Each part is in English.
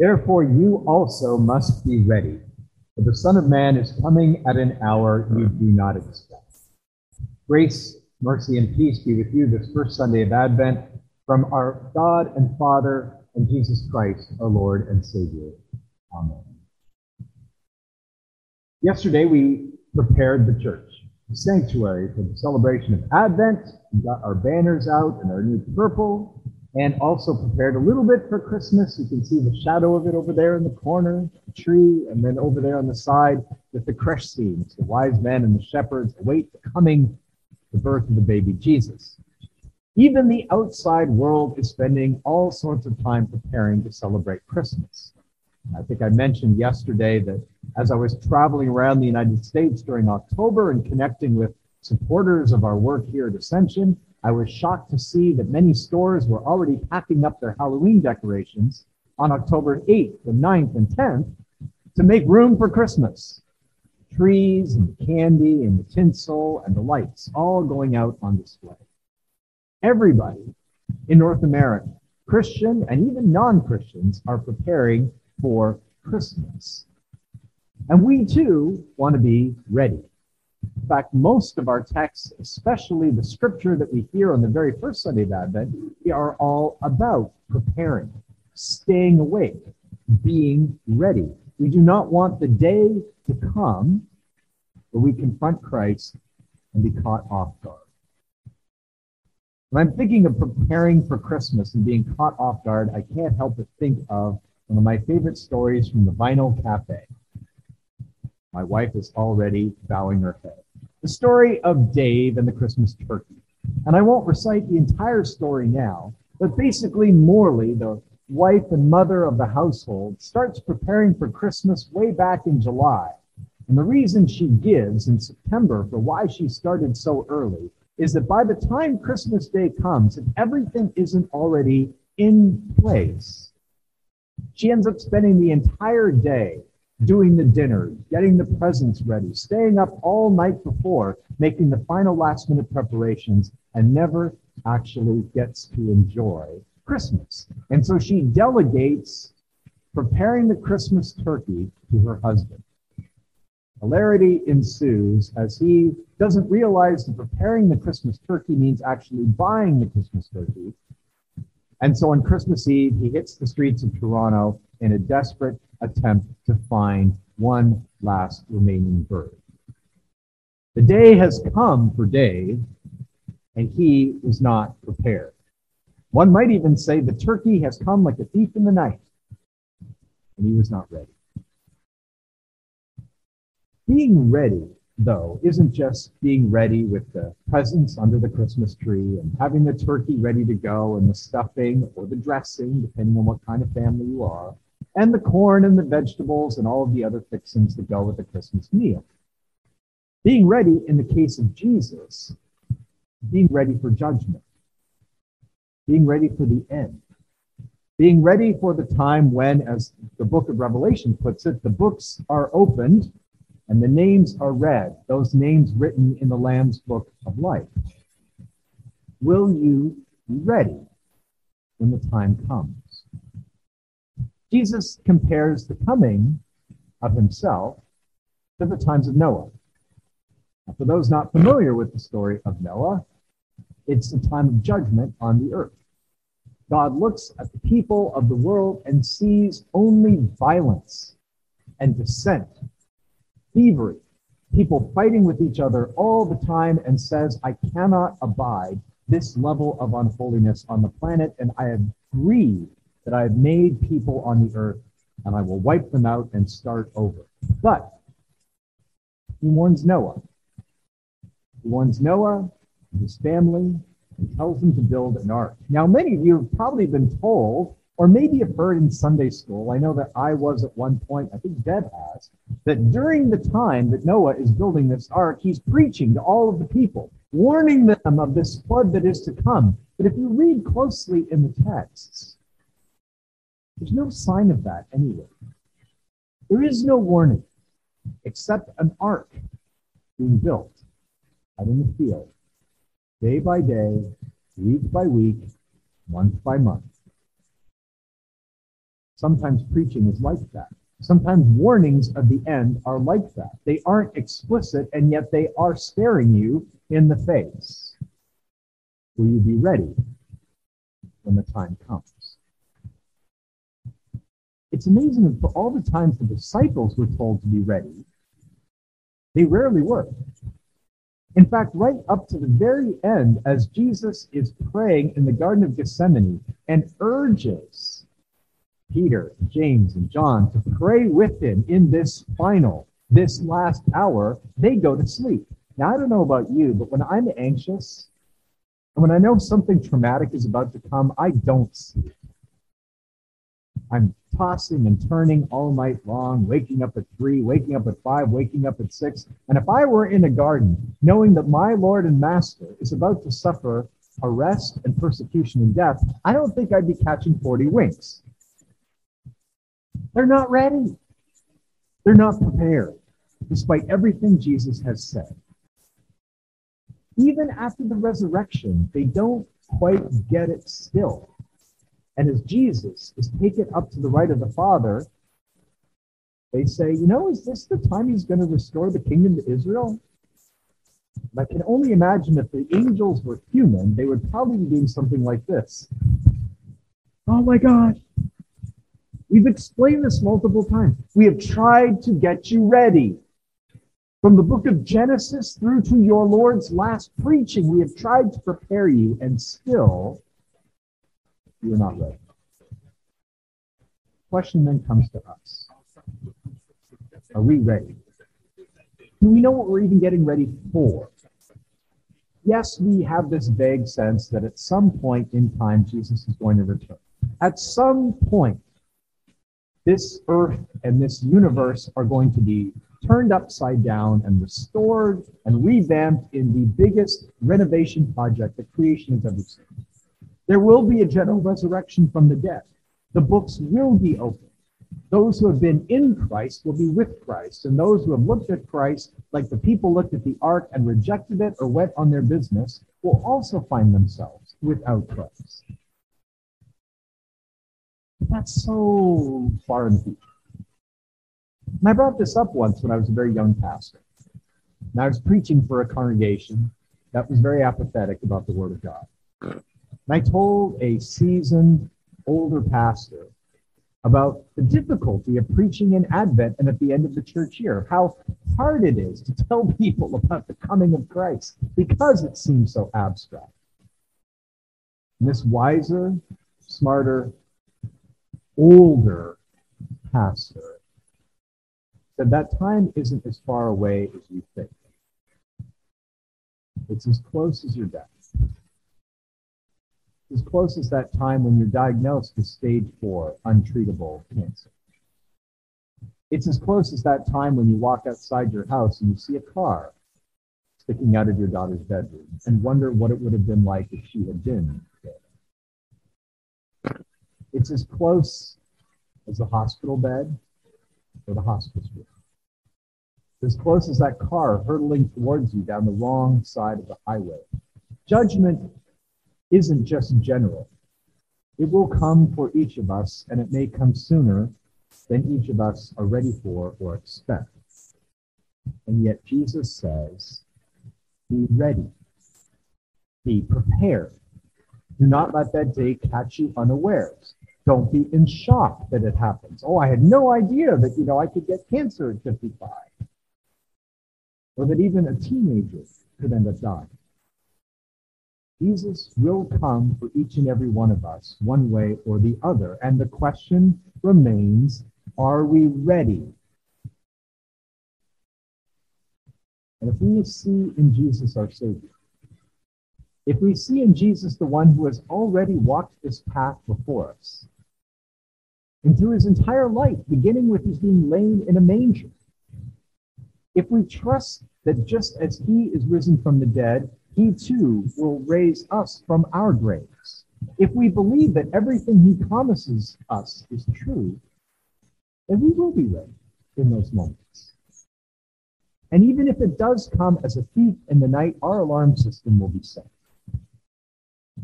Therefore, you also must be ready, for the Son of Man is coming at an hour you do not expect. Grace, mercy, and peace be with you this first Sunday of Advent from our God and Father and Jesus Christ, our Lord and Savior. Amen. Yesterday, we prepared the church, the sanctuary, for the celebration of Advent. We got our banners out and our new purple and also prepared a little bit for Christmas. You can see the shadow of it over there in the corner, the tree, and then over there on the side with the creche scenes, the wise men and the shepherds await the coming, the birth of the baby Jesus. Even the outside world is spending all sorts of time preparing to celebrate Christmas. I think I mentioned yesterday that as I was traveling around the United States during October and connecting with supporters of our work here at Ascension, I was shocked to see that many stores were already packing up their Halloween decorations on October 8th the 9th and 10th to make room for Christmas. Trees and candy and the tinsel and the lights all going out on display. Everybody in North America, Christian and even non Christians, are preparing for Christmas. And we too want to be ready. In fact, most of our texts, especially the scripture that we hear on the very first Sunday of Advent, are all about preparing, staying awake, being ready. We do not want the day to come where we confront Christ and be caught off guard. When I'm thinking of preparing for Christmas and being caught off guard, I can't help but think of one of my favorite stories from the Vinyl Cafe. My wife is already bowing her head. The story of Dave and the Christmas turkey. And I won't recite the entire story now, but basically, Morley, the wife and mother of the household, starts preparing for Christmas way back in July. And the reason she gives in September for why she started so early is that by the time Christmas Day comes, if everything isn't already in place, she ends up spending the entire day doing the dinner, getting the presents ready, staying up all night before, making the final last minute preparations, and never actually gets to enjoy Christmas. And so she delegates preparing the Christmas turkey to her husband. Hilarity ensues as he doesn't realize that preparing the Christmas turkey means actually buying the Christmas turkey. And so on Christmas Eve, he hits the streets of Toronto in a desperate attempt to find one last remaining bird. The day has come for Dave, and he was not prepared. One might even say the turkey has come like a thief in the night, and he was not ready. Being ready, though, isn't just being ready with the presents under the Christmas tree and having the turkey ready to go and the stuffing or the dressing, depending on what kind of family you are and the corn and the vegetables and all of the other fixings that go with the Christmas meal. Being ready in the case of Jesus, being ready for judgment, being ready for the end, being ready for the time when, as the book of Revelation puts it, the books are opened and the names are read, those names written in the Lamb's book of life. Will you be ready when the time comes? Jesus compares the coming of himself to the times of Noah. Now, for those not familiar with the story of Noah, it's a time of judgment on the earth. God looks at the people of the world and sees only violence and dissent, thievery, people fighting with each other all the time, and says, I cannot abide this level of unholiness on the planet, and I have grieved that I have made people on the earth, and I will wipe them out and start over. But he warns Noah. He warns Noah and his family and tells them to build an ark. Now, many of you have probably been told, or maybe you've heard in Sunday school, I know that I was at one point, I think Deb has, that during the time that Noah is building this ark, he's preaching to all of the people, warning them of this flood that is to come. But if you read closely in the texts, there's no sign of that anywhere. There is no warning except an ark being built out in the field, day by day, week by week, month by month. Sometimes preaching is like that. Sometimes warnings of the end are like that. They aren't explicit, and yet they are staring you in the face. Will you be ready when the time comes? It's amazing that for all the times the disciples were told to be ready, they rarely were. In fact, right up to the very end, as Jesus is praying in the Garden of Gethsemane and urges Peter, James, and John to pray with him in this final, this last hour, they go to sleep. Now, I don't know about you, but when I'm anxious and when I know something traumatic is about to come, I don't sleep. I'm tossing and turning all night long, waking up at three, waking up at five, waking up at six. And if I were in a garden, knowing that my Lord and Master is about to suffer arrest and persecution and death, I don't think I'd be catching 40 winks. They're not ready. They're not prepared, despite everything Jesus has said. Even after the resurrection, they don't quite get it still. And as Jesus is taken up to the right of the Father, they say, you know, is this the time he's going to restore the kingdom to Israel? I can only imagine if the angels were human, they would probably be doing something like this. Oh my God. We've explained this multiple times. We have tried to get you ready. From the book of Genesis through to your Lord's last preaching, we have tried to prepare you, and still you're not ready. Question then comes to us Are we ready? Do we know what we're even getting ready for? Yes, we have this vague sense that at some point in time, Jesus is going to return. At some point, this earth and this universe are going to be turned upside down and restored and revamped in the biggest renovation project that creation has ever seen. There will be a general resurrection from the dead. The books will be opened. Those who have been in Christ will be with Christ, and those who have looked at Christ, like the people looked at the ark and rejected it or went on their business, will also find themselves without Christ. That's so far in the future. And I brought this up once when I was a very young pastor. And I was preaching for a congregation that was very apathetic about the Word of God. And I told a seasoned older pastor about the difficulty of preaching in Advent and at the end of the church year, how hard it is to tell people about the coming of Christ because it seems so abstract. And this wiser, smarter, older pastor said that time isn't as far away as you think. It's as close as your death It's as close as that time when you're diagnosed with stage four untreatable cancer. It's as close as that time when you walk outside your house and you see a car sticking out of your daughter's bedroom and wonder what it would have been like if she had been. It's as close as the hospital bed or the hospice room. As close as that car hurtling towards you down the wrong side of the highway. Judgment isn't just general. It will come for each of us, and it may come sooner than each of us are ready for or expect. And yet Jesus says, be ready, be prepared. Do not let that day catch you unawares. Don't be in shock that it happens. Oh, I had no idea that, you know, I could get cancer at 55. Or that even a teenager could end up dying. Jesus will come for each and every one of us, one way or the other. And the question remains are we ready? And if we see in Jesus our Savior, if we see in Jesus the one who has already walked this path before us, and through his entire life, beginning with his being laid in a manger, if we trust that just as he is risen from the dead, he too will raise us from our graves. If we believe that everything he promises us is true, then we will be ready in those moments. And even if it does come as a thief in the night, our alarm system will be set.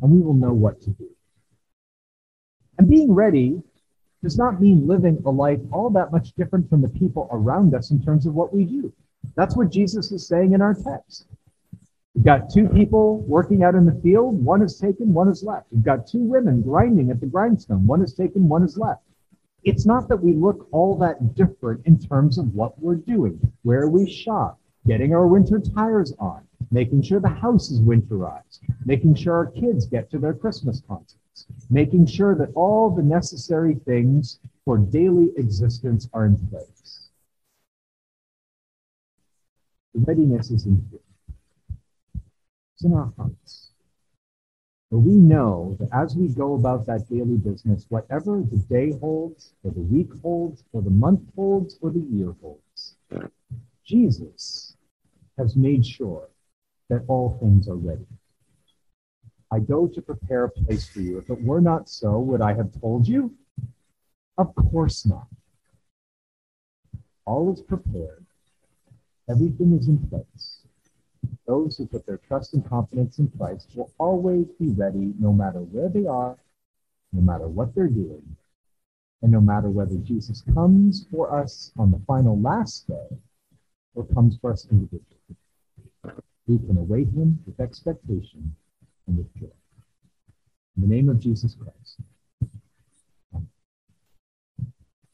And we will know what to do. And being ready does not mean living a life all that much different from the people around us in terms of what we do. That's what Jesus is saying in our text. We've got two people working out in the field. One is taken, one is left. We've got two women grinding at the grindstone. One is taken, one is left. It's not that we look all that different in terms of what we're doing, where we shop, getting our winter tires on, making sure the house is winterized, making sure our kids get to their Christmas concerts, making sure that all the necessary things for daily existence are in place. The readiness is in here. It's in our hearts. But we know that as we go about that daily business, whatever the day holds, or the week holds, or the month holds, or the year holds, Jesus has made sure that all things are ready. I go to prepare a place for you. If it were not so, would I have told you? Of course not. All is prepared, everything is in place. Those who put their trust and confidence in Christ will always be ready no matter where they are, no matter what they're doing, and no matter whether Jesus comes for us on the final last day or comes for us individually. We can await him with expectation with joy. In the name of Jesus Christ.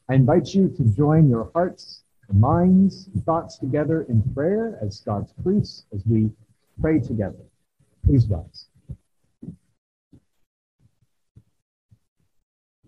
I invite you to join your hearts minds thoughts together in prayer as God's priests as we pray together. Please rise.